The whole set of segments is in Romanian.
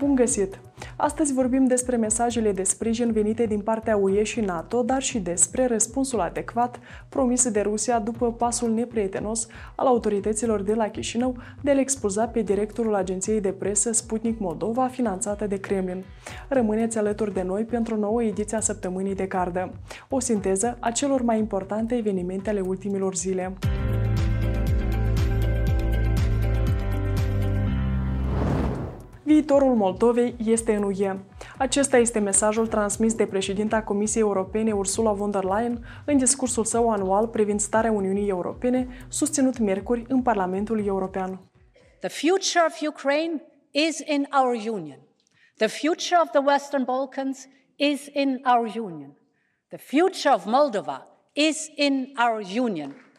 Bun găsit! Astăzi vorbim despre mesajele de sprijin venite din partea UE și NATO, dar și despre răspunsul adecvat promis de Rusia după pasul neprietenos al autorităților de la Chișinău de a-l expulza pe directorul agenției de presă Sputnik Moldova, finanțată de Kremlin. Rămâneți alături de noi pentru o nouă ediție a săptămânii de cardă. O sinteză a celor mai importante evenimente ale ultimilor zile. Viitorul Moldovei este în UE. Acesta este mesajul transmis de președinta Comisiei Europene Ursula von der Leyen în discursul său anual privind starea Uniunii Europene, susținut miercuri în Parlamentul European. The future of Ukraine is in our union. The future of the Western Balkans is in our union. The future of Moldova is in our union.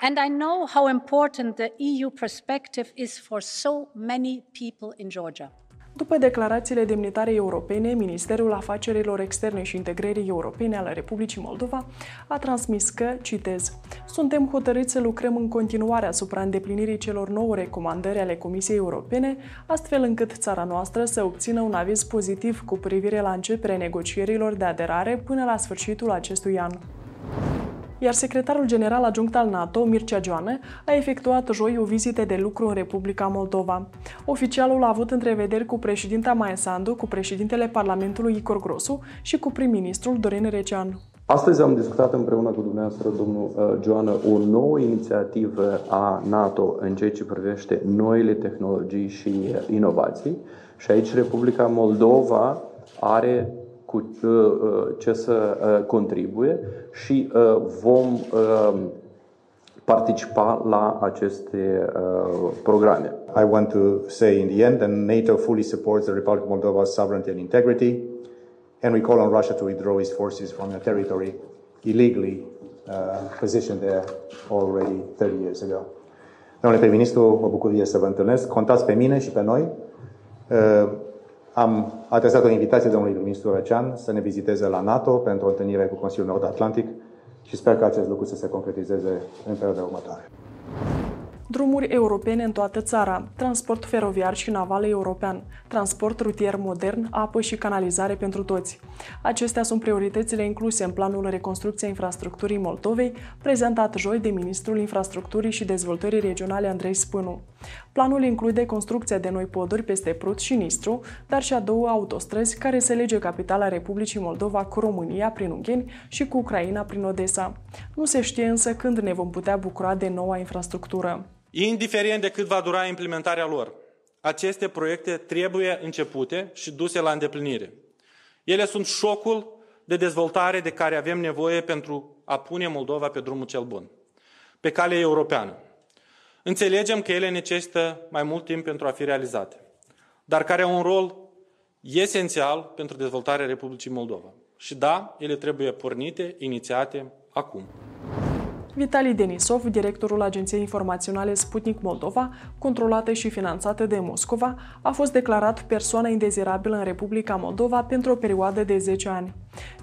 And I know how important the EU perspective is for so many people in Georgia. După declarațiile demnitarei europene, Ministerul Afacerilor Externe și Integrării Europene ale Republicii Moldova a transmis că, citez, Suntem hotărâți să lucrăm în continuare asupra îndeplinirii celor nouă recomandări ale Comisiei Europene, astfel încât țara noastră să obțină un aviz pozitiv cu privire la începerea negocierilor de aderare până la sfârșitul acestui an iar secretarul general adjunct al NATO, Mircea Joană, a efectuat joi o vizită de lucru în Republica Moldova. Oficialul a avut întrevederi cu președinta Maia Sandu, cu președintele Parlamentului Icor Grosu și cu prim-ministrul Dorin Recean. Astăzi am discutat împreună cu dumneavoastră, domnul uh, Joană, o nouă inițiativă a NATO în ceea ce privește noile tehnologii și uh, inovații. Și aici Republica Moldova are cu uh, uh, ce să uh, contribuie și vom participa la aceste programe. I want to say in the end that NATO fully supports the Republic of Moldova's sovereignty and integrity and we call on Russia to withdraw its forces from the territory illegally uh, positioned there already 30 years ago. Domnule prim-ministru, o bucurie să vă întâlnesc. Contați pe mine și pe noi. Uh, am adresat o invitație domnului ministru Răcean să ne viziteze la NATO pentru o întâlnire cu Consiliul Nord-Atlantic și sper că acest lucru să se concretizeze în perioada următoare drumuri europene în toată țara, transport feroviar și naval european, transport rutier modern, apă și canalizare pentru toți. Acestea sunt prioritățile incluse în planul reconstrucției infrastructurii Moldovei, prezentat joi de Ministrul Infrastructurii și Dezvoltării Regionale Andrei Spânu. Planul include construcția de noi poduri peste Prut și Nistru, dar și a două autostrăzi care se lege capitala Republicii Moldova cu România prin Ungheni și cu Ucraina prin Odessa. Nu se știe însă când ne vom putea bucura de noua infrastructură. Indiferent de cât va dura implementarea lor, aceste proiecte trebuie începute și duse la îndeplinire. Ele sunt șocul de dezvoltare de care avem nevoie pentru a pune Moldova pe drumul cel bun, pe calea europeană. Înțelegem că ele necesită mai mult timp pentru a fi realizate, dar care au un rol esențial pentru dezvoltarea Republicii Moldova. Și da, ele trebuie pornite, inițiate acum. Vitali Denisov, directorul Agenției Informaționale Sputnik Moldova, controlată și finanțată de Moscova, a fost declarat persoană indezirabilă în Republica Moldova pentru o perioadă de 10 ani.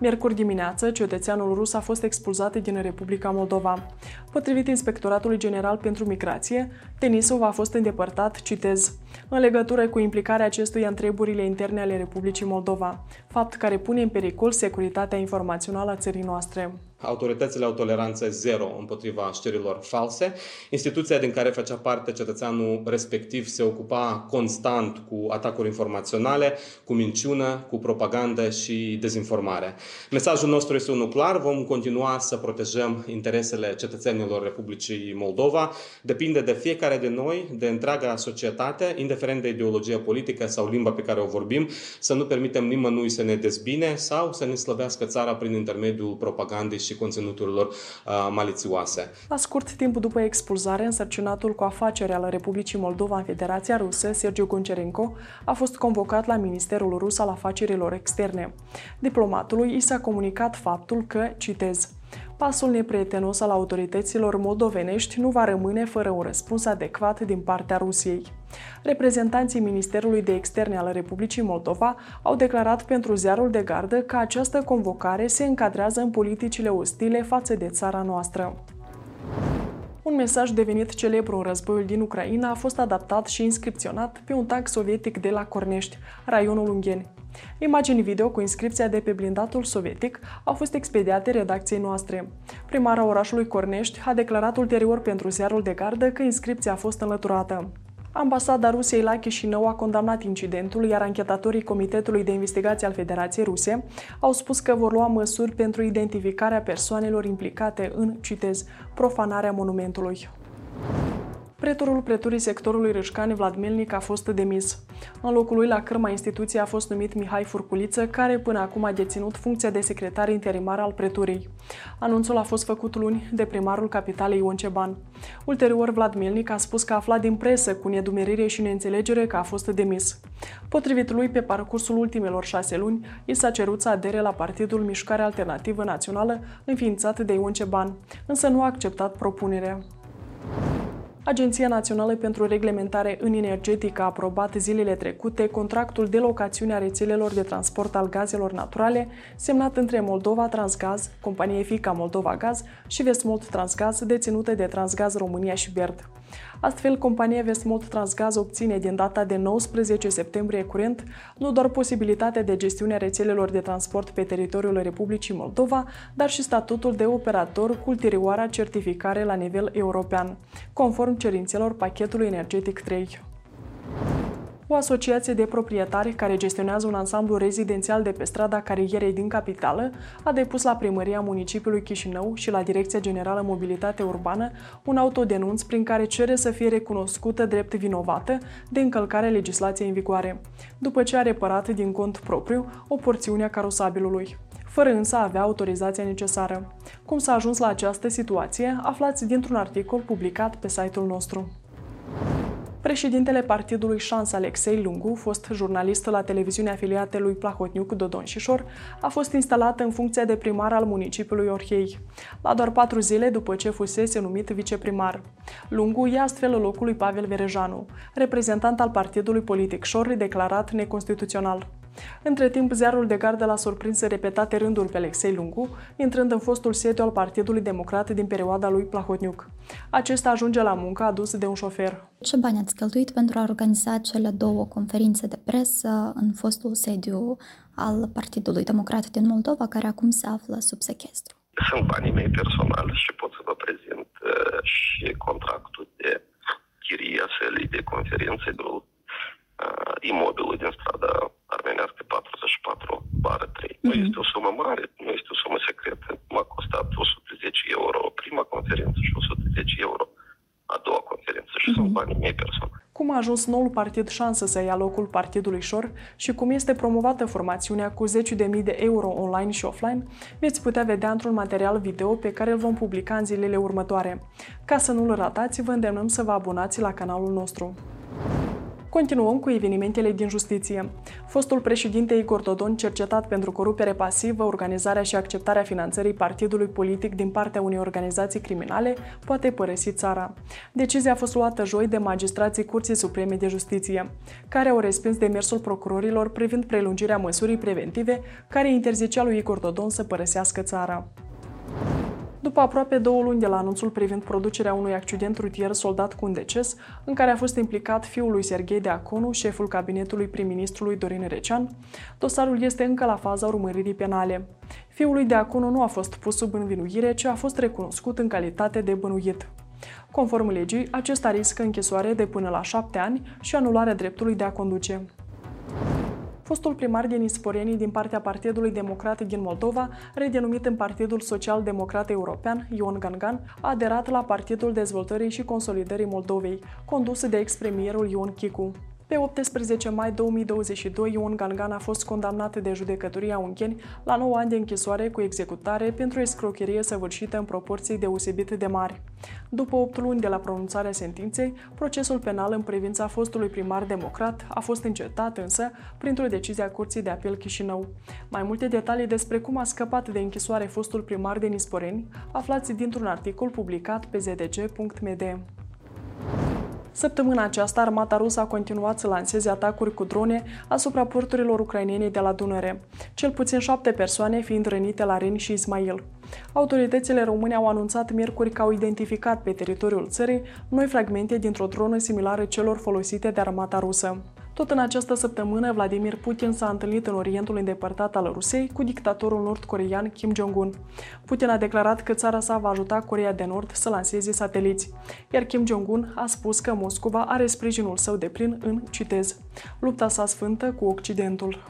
Miercuri dimineață, cetățeanul rus a fost expulzat din Republica Moldova. Potrivit Inspectoratului General pentru Migrație, Denisov a fost îndepărtat, citez, în legătură cu implicarea acestuia în treburile interne ale Republicii Moldova, fapt care pune în pericol securitatea informațională a țării noastre autoritățile au toleranță zero împotriva știrilor false. Instituția din care făcea parte cetățeanul respectiv se ocupa constant cu atacuri informaționale, cu minciună, cu propagandă și dezinformare. Mesajul nostru este unul clar, vom continua să protejăm interesele cetățenilor Republicii Moldova. Depinde de fiecare de noi, de întreaga societate, indiferent de ideologia politică sau limba pe care o vorbim, să nu permitem nimănui să ne dezbine sau să ne slăvească țara prin intermediul propagandei și conținuturilor uh, malițioase. La scurt timp după expulzare, însărcinatul cu afaceri al Republicii Moldova în Federația Rusă, Sergiu Goncerenko, a fost convocat la Ministerul Rus al Afacerilor Externe. Diplomatului i s-a comunicat faptul că, citez, pasul neprietenos al autorităților moldovenești nu va rămâne fără un răspuns adecvat din partea Rusiei. Reprezentanții Ministerului de Externe al Republicii Moldova au declarat pentru ziarul de gardă că această convocare se încadrează în politicile ostile față de țara noastră. Un mesaj devenit celebru în războiul din Ucraina a fost adaptat și inscripționat pe un tank sovietic de la Cornești, raionul Ungheni. Imagini video cu inscripția de pe blindatul sovietic au fost expediate redacției noastre. Primara orașului Cornești a declarat ulterior pentru ziarul de gardă că inscripția a fost înlăturată. Ambasada Rusiei la Chișinău a condamnat incidentul, iar anchetatorii Comitetului de Investigație al Federației Ruse au spus că vor lua măsuri pentru identificarea persoanelor implicate în, citez, profanarea monumentului. Pretorul preturii sectorului Râșcani Vladmelnic a fost demis. În locul lui la cârma instituției a fost numit Mihai Furculiță, care până acum a deținut funcția de secretar interimar al preturii. Anunțul a fost făcut luni de primarul capitalei Ion Ceban. Ulterior, Vladmelnic a spus că a aflat din presă cu nedumerire și neînțelegere că a fost demis. Potrivit lui, pe parcursul ultimelor șase luni, i s-a cerut să adere la Partidul Mișcare Alternativă Națională, înființat de Ion Ceban, însă nu a acceptat propunerea. Agenția Națională pentru Reglementare în Energetică a aprobat zilele trecute contractul de locațiune a rețelelor de transport al gazelor naturale semnat între Moldova Transgaz, companie fica Moldova Gaz și Vestmold Transgaz, deținută de Transgaz România și Berd. Astfel, compania Vestmold Transgaz obține din data de 19 septembrie curent nu doar posibilitatea de gestiune a rețelelor de transport pe teritoriul Republicii Moldova, dar și statutul de operator cu ulterioara certificare la nivel european, conform cerințelor pachetului energetic 3. O asociație de proprietari care gestionează un ansamblu rezidențial de pe strada Carierei din capitală a depus la primăria municipiului Chișinău și la Direcția Generală Mobilitate Urbană un autodenunț prin care cere să fie recunoscută drept vinovată de încălcarea legislației în vigoare, după ce a reparat din cont propriu o porțiune a carosabilului fără însă a avea autorizația necesară. Cum s-a ajuns la această situație, aflați dintr-un articol publicat pe site-ul nostru. Președintele partidului Șans Alexei Lungu, fost jurnalist la televiziunea afiliată lui Plahotniuc Dodon Șișor, a fost instalat în funcția de primar al municipiului Orhei, la doar patru zile după ce fusese numit viceprimar. Lungu ia astfel locul lui Pavel Verejanu, reprezentant al partidului politic Șor, declarat neconstituțional. Între timp, ziarul de gardă l-a surprins repetate rânduri pe Alexei Lungu, intrând în fostul sediu al Partidului Democrat din perioada lui Plahotniuc. Acesta ajunge la muncă adus de un șofer. Ce bani ați cheltuit pentru a organiza cele două conferințe de presă în fostul sediu al Partidului Democrat din Moldova, care acum se află sub sechestru? Sunt banii mei personali și pot să vă prezint uh, și contractul de chirie a sălii de conferințe de uh, imobilul din strada armenească 44 bară 3. Mm-hmm. Nu mhm. este o sumă mare, nu este o sumă secretă. M-a costat 110 euro prima conferință și 110 euro a doua conferință și mm-hmm. sunt mhm. banii mei personali. Cum a ajuns noul partid șansă să ia locul partidului Șor și cum este promovată formațiunea cu 10.000 de euro online și offline, veți putea vedea într-un material video pe care îl vom publica în zilele următoare. Ca să nu-l ratați, vă îndemnăm să vă abonați la canalul nostru. Continuăm cu evenimentele din justiție. Fostul președinte Igor Dodon, cercetat pentru corupere pasivă, organizarea și acceptarea finanțării partidului politic din partea unei organizații criminale, poate părăsi țara. Decizia a fost luată joi de magistrații Curții Supreme de Justiție, care au respins demersul procurorilor privind prelungirea măsurii preventive care interzicea lui Igor Dodon să părăsească țara. După aproape două luni de la anunțul privind producerea unui accident rutier soldat cu un deces, în care a fost implicat fiul lui Serghei Deaconu, șeful cabinetului prim-ministrului Dorin Recean, dosarul este încă la faza urmăririi penale. Fiul lui Deaconu nu a fost pus sub învinuire, ci a fost recunoscut în calitate de bănuit. Conform legii, acesta riscă închisoare de până la șapte ani și anularea dreptului de a conduce. Fostul primar din Isporenii din partea Partidului Democrat din Moldova, redenumit în Partidul Social Democrat European, Ion Gangan, a aderat la Partidul Dezvoltării și Consolidării Moldovei, condus de ex-premierul Ion Chicu. Pe 18 mai 2022, Ion Gangan a fost condamnat de judecătoria ungheni la 9 ani de închisoare cu executare pentru escrocherie săvârșită în proporții deosebit de mari. După 8 luni de la pronunțarea sentinței, procesul penal în privința fostului primar democrat a fost încetat însă printr-o decizie a Curții de Apel Chișinău. Mai multe detalii despre cum a scăpat de închisoare fostul primar de Nisporeni aflați dintr-un articol publicat pe zdg.md. Săptămâna aceasta, armata rusă a continuat să lanseze atacuri cu drone asupra porturilor ucrainene de la Dunăre, cel puțin șapte persoane fiind rănite la Ren și Ismail. Autoritățile române au anunțat miercuri că au identificat pe teritoriul țării noi fragmente dintr-o dronă similară celor folosite de armata rusă. Tot în această săptămână, Vladimir Putin s-a întâlnit în Orientul îndepărtat al Rusiei cu dictatorul nord-corean Kim Jong-un. Putin a declarat că țara sa va ajuta Coreea de Nord să lanseze sateliți, iar Kim Jong-un a spus că Moscova are sprijinul său de plin în, citez, lupta sa sfântă cu Occidentul.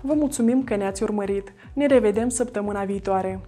Vă mulțumim că ne-ați urmărit. Ne revedem săptămâna viitoare.